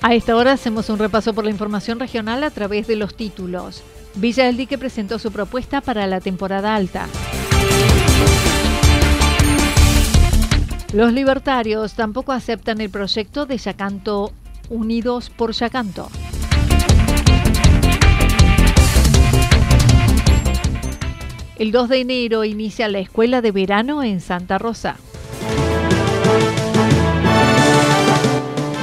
A esta hora hacemos un repaso por la información regional a través de los títulos. Villa del Dique presentó su propuesta para la temporada alta. Los libertarios tampoco aceptan el proyecto de Yacanto Unidos por Yacanto. El 2 de enero inicia la escuela de verano en Santa Rosa.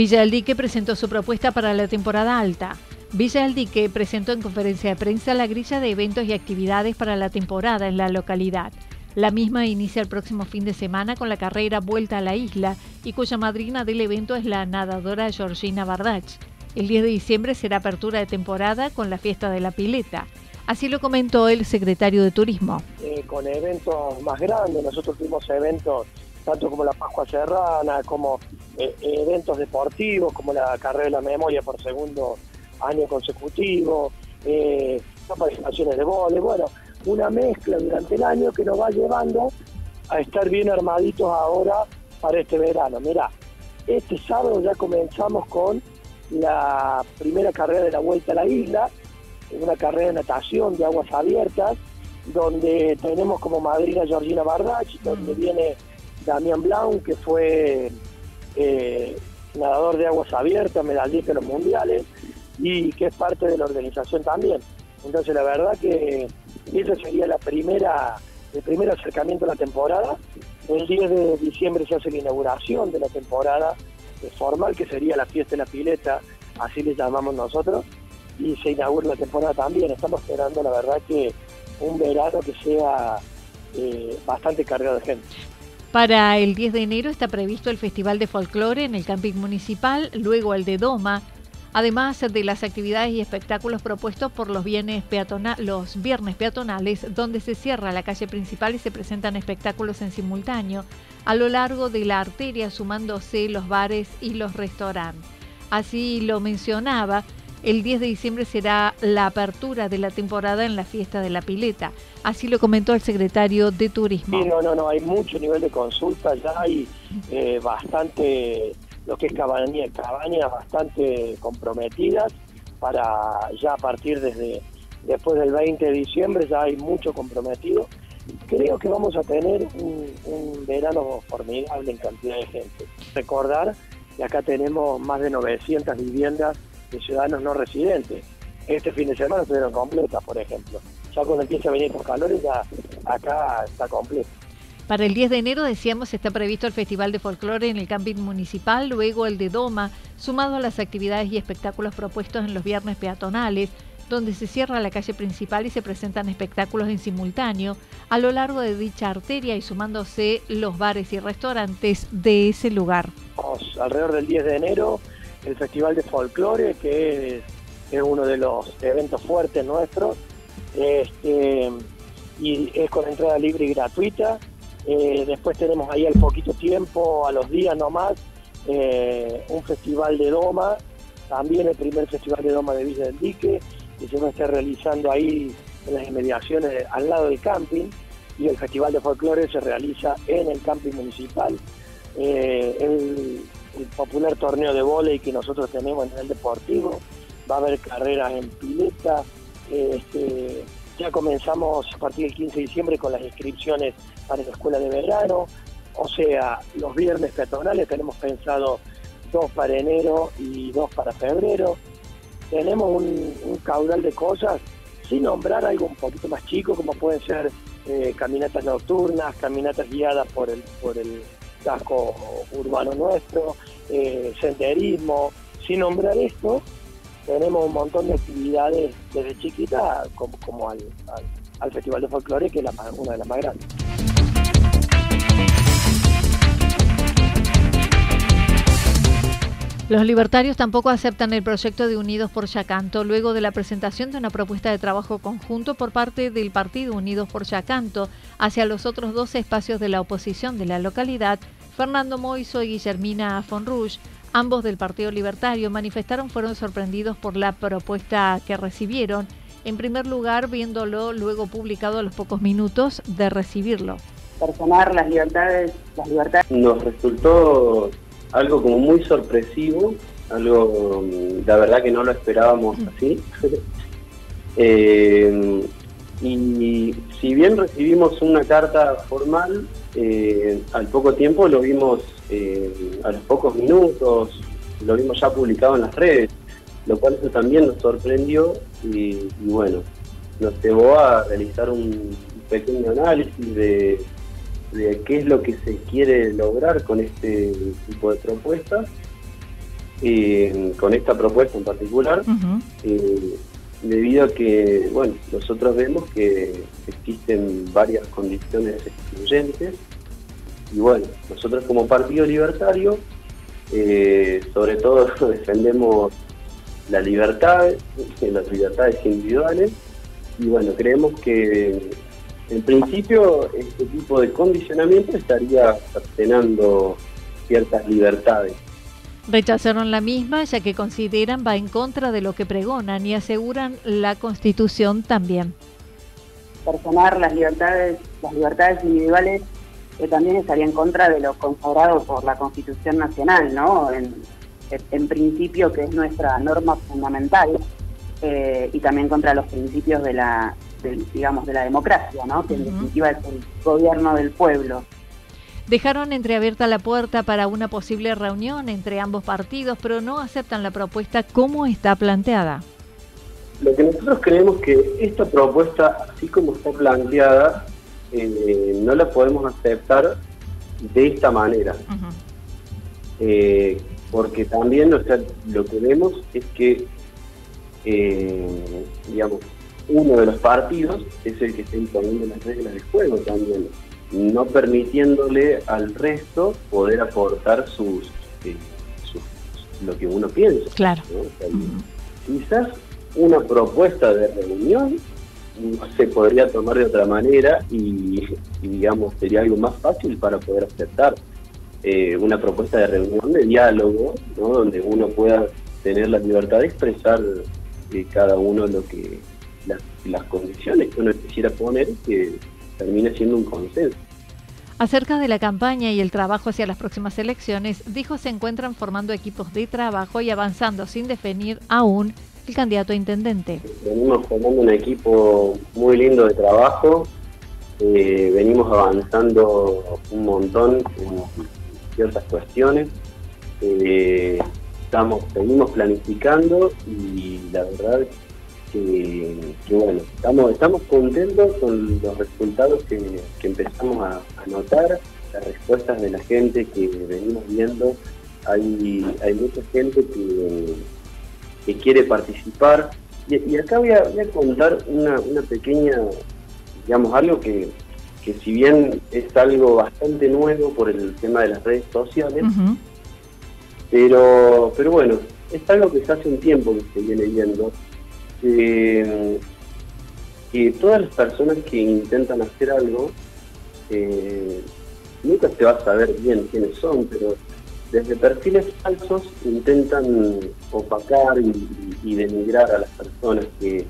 Villa del Dique presentó su propuesta para la temporada alta. Villa del Dique presentó en conferencia de prensa la grilla de eventos y actividades para la temporada en la localidad. La misma inicia el próximo fin de semana con la carrera Vuelta a la Isla y cuya madrina del evento es la nadadora Georgina Bardach. El 10 de diciembre será apertura de temporada con la fiesta de la pileta. Así lo comentó el secretario de Turismo. Eh, con eventos más grandes, nosotros tuvimos eventos tanto como la Pascua Serrana, como eh, eventos deportivos, como la carrera de la memoria por segundo año consecutivo, eh, participaciones de vole, bueno, una mezcla durante el año que nos va llevando a estar bien armaditos ahora para este verano. Mirá, este sábado ya comenzamos con la primera carrera de la Vuelta a la Isla, una carrera de natación de aguas abiertas, donde tenemos como madrina Georgina Bardach, donde viene Damián Blanc, que fue eh, nadador de aguas abiertas, medallista en los mundiales, y que es parte de la organización también. Entonces la verdad que esa sería el primer acercamiento a la temporada. El 10 de diciembre se hace la inauguración de la temporada formal, que sería la fiesta de la pileta, así le llamamos nosotros, y se inaugura la temporada también. Estamos esperando, la verdad, que un verano que sea eh, bastante cargado de gente. Para el 10 de enero está previsto el Festival de Folclore en el Camping Municipal, luego el de Doma, además de las actividades y espectáculos propuestos por los, los viernes peatonales, donde se cierra la calle principal y se presentan espectáculos en simultáneo a lo largo de la arteria, sumándose los bares y los restaurantes. Así lo mencionaba el 10 de diciembre será la apertura de la temporada en la fiesta de la pileta. Así lo comentó el secretario de Turismo. Sí, no, no, no, hay mucho nivel de consulta, ya hay eh, bastante, lo que es cabañas, cabañas bastante comprometidas para ya a partir desde después del 20 de diciembre ya hay mucho comprometido. Creo que vamos a tener un, un verano formidable en cantidad de gente. Recordar que acá tenemos más de 900 viviendas de ciudadanos no residentes. Este fin de semana estuvieron completas, por ejemplo. Ya cuando empieza a venir los calores, ya acá está completo. Para el 10 de enero, decíamos, está previsto el Festival de Folclore en el camping municipal, luego el de Doma, sumado a las actividades y espectáculos propuestos en los viernes peatonales, donde se cierra la calle principal y se presentan espectáculos en simultáneo a lo largo de dicha arteria y sumándose los bares y restaurantes de ese lugar. Alrededor del 10 de enero, el Festival de Folclore, que es, uno de los eventos fuertes nuestros, este, y es con entrada libre y gratuita. Eh, después tenemos ahí al poquito tiempo, a los días nomás, eh, un festival de Doma, también el primer festival de Doma de Villa del Dique, que se va a estar realizando ahí en las inmediaciones al lado del camping y el Festival de Folclore se realiza en el camping municipal. Eh, el, popular torneo de volei que nosotros tenemos en el deportivo, va a haber carreras en pileta, este, ya comenzamos a partir del 15 de diciembre con las inscripciones para la escuela de verano, o sea, los viernes peatonales tenemos pensado dos para enero y dos para febrero. Tenemos un, caudal de cosas, sin nombrar algo un poquito más chico, como pueden ser eh, caminatas nocturnas, caminatas guiadas por el, por el casco urbano nuestro, eh, senderismo. Sin nombrar esto, tenemos un montón de actividades desde chiquita, como, como al, al, Festival de Folclore, que es la, una de las más grandes. Los libertarios tampoco aceptan el proyecto de Unidos por Yacanto luego de la presentación de una propuesta de trabajo conjunto por parte del Partido Unidos por Yacanto hacia los otros dos espacios de la oposición de la localidad, Fernando Moiso y Guillermina Fonrouge, ambos del Partido Libertario, manifestaron fueron sorprendidos por la propuesta que recibieron, en primer lugar viéndolo luego publicado a los pocos minutos de recibirlo. Personar las libertades, las libertades. Nos resultó algo como muy sorpresivo, algo, mm, la verdad que no lo esperábamos mm. así. Eh, y si bien recibimos una carta formal, eh, al poco tiempo lo vimos, eh, a los pocos minutos, lo vimos ya publicado en las redes, lo cual eso también nos sorprendió y, y bueno, nos llevó a realizar un pequeño análisis de de qué es lo que se quiere lograr con este tipo de propuestas, y con esta propuesta en particular, eh, debido a que, bueno, nosotros vemos que existen varias condiciones excluyentes, y bueno, nosotros como Partido Libertario, eh, sobre todo defendemos la libertad, las libertades individuales, y bueno, creemos que en principio, este tipo de condicionamiento estaría cercenando ciertas libertades. Rechazaron la misma ya que consideran va en contra de lo que pregonan y aseguran la Constitución también. Personar las libertades, las libertades individuales que también estaría en contra de lo consagrado por la Constitución Nacional, ¿no? En, principio que es nuestra norma fundamental eh, y también contra los principios de la digamos, de la democracia, ¿no? que en definitiva es el gobierno del pueblo. Dejaron entreabierta la puerta para una posible reunión entre ambos partidos, pero no aceptan la propuesta como está planteada. Lo que nosotros creemos que esta propuesta, así como está planteada, eh, no la podemos aceptar de esta manera. Eh, porque también o sea, lo que vemos es que, eh, digamos, uno de los partidos es el que está imponiendo las reglas de juego también, no permitiéndole al resto poder aportar sus, eh, lo que uno piensa. Claro. Quizás una propuesta de reunión se podría tomar de otra manera y, digamos sería algo más fácil para poder aceptar eh, una propuesta de reunión de diálogo, ¿no? donde uno pueda tener la libertad de expresar eh, cada uno lo que las, condiciones que uno quisiera poner que termine siendo un consenso. Acerca de la campaña y el trabajo hacia las próximas elecciones, dijo se encuentran formando equipos de trabajo y avanzando sin definir aún el candidato a intendente. Venimos formando un equipo muy lindo de trabajo, eh, venimos avanzando un montón en ciertas cuestiones, eh, estamos, seguimos planificando y la verdad que, bueno, estamos, estamos contentos con los resultados que, empezamos a, notar, las respuestas de la gente que venimos viendo. Hay, hay mucha gente que, que quiere participar Y, acá voy a, contar una, pequeña, digamos, algo que, que si bien es algo bastante nuevo por el tema de las redes sociales, pero, pero bueno, es algo que se hace un tiempo que se viene viendo. Eh, que todas las personas que intentan hacer algo, eh, nunca se va a saber bien quiénes son, pero desde perfiles falsos intentan opacar y, denigrar a las personas que,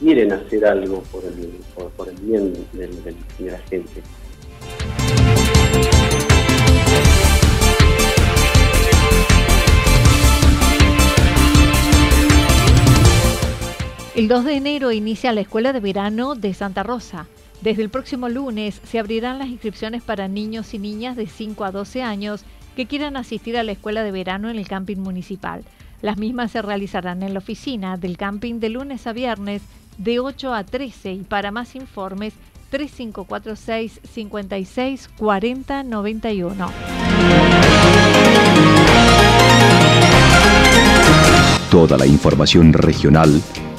quieren hacer algo por, el bien de la gente. El 2 de enero inicia la Escuela de Verano de Santa Rosa. Desde el próximo lunes se abrirán las inscripciones para niños y niñas de 5 a 12 años que quieran asistir a la Escuela de Verano en el camping municipal. Las mismas se realizarán en la oficina del camping de lunes a viernes de 8 a 13 y para más informes 3546 56 40 91. Toda la información regional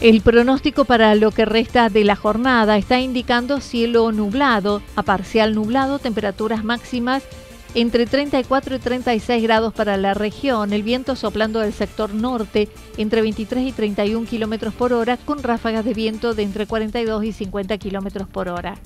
El pronóstico para lo que resta de la jornada está indicando cielo nublado, a parcial nublado, temperaturas máximas entre 34 y 36 grados para la región, el viento soplando del sector norte entre 23 y 31 kilómetros por hora, con ráfagas de viento de entre 42 y 50 kilómetros por hora.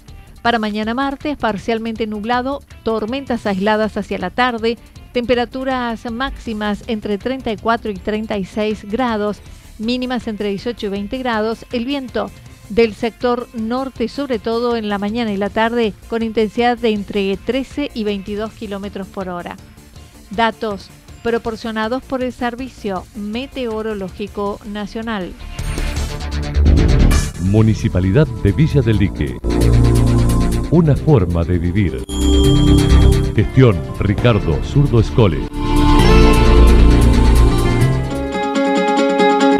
Para mañana martes, parcialmente nublado, tormentas aisladas hacia la tarde, temperaturas máximas entre 34 y 36 grados mínimas entre 18 y 20 grados, el viento del sector norte, sobre todo en la mañana y la tarde, con intensidad de entre 13 y 22 kilómetros por hora. Datos proporcionados por el Servicio Meteorológico Nacional. Municipalidad de Villa del Lique. Una forma de vivir. Gestión Ricardo Zurdo Escole.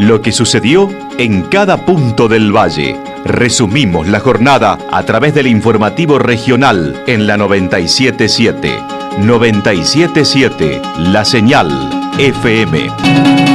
Lo que sucedió en cada punto del valle. Resumimos la jornada a través del informativo regional en la 977. 977, la señal FM.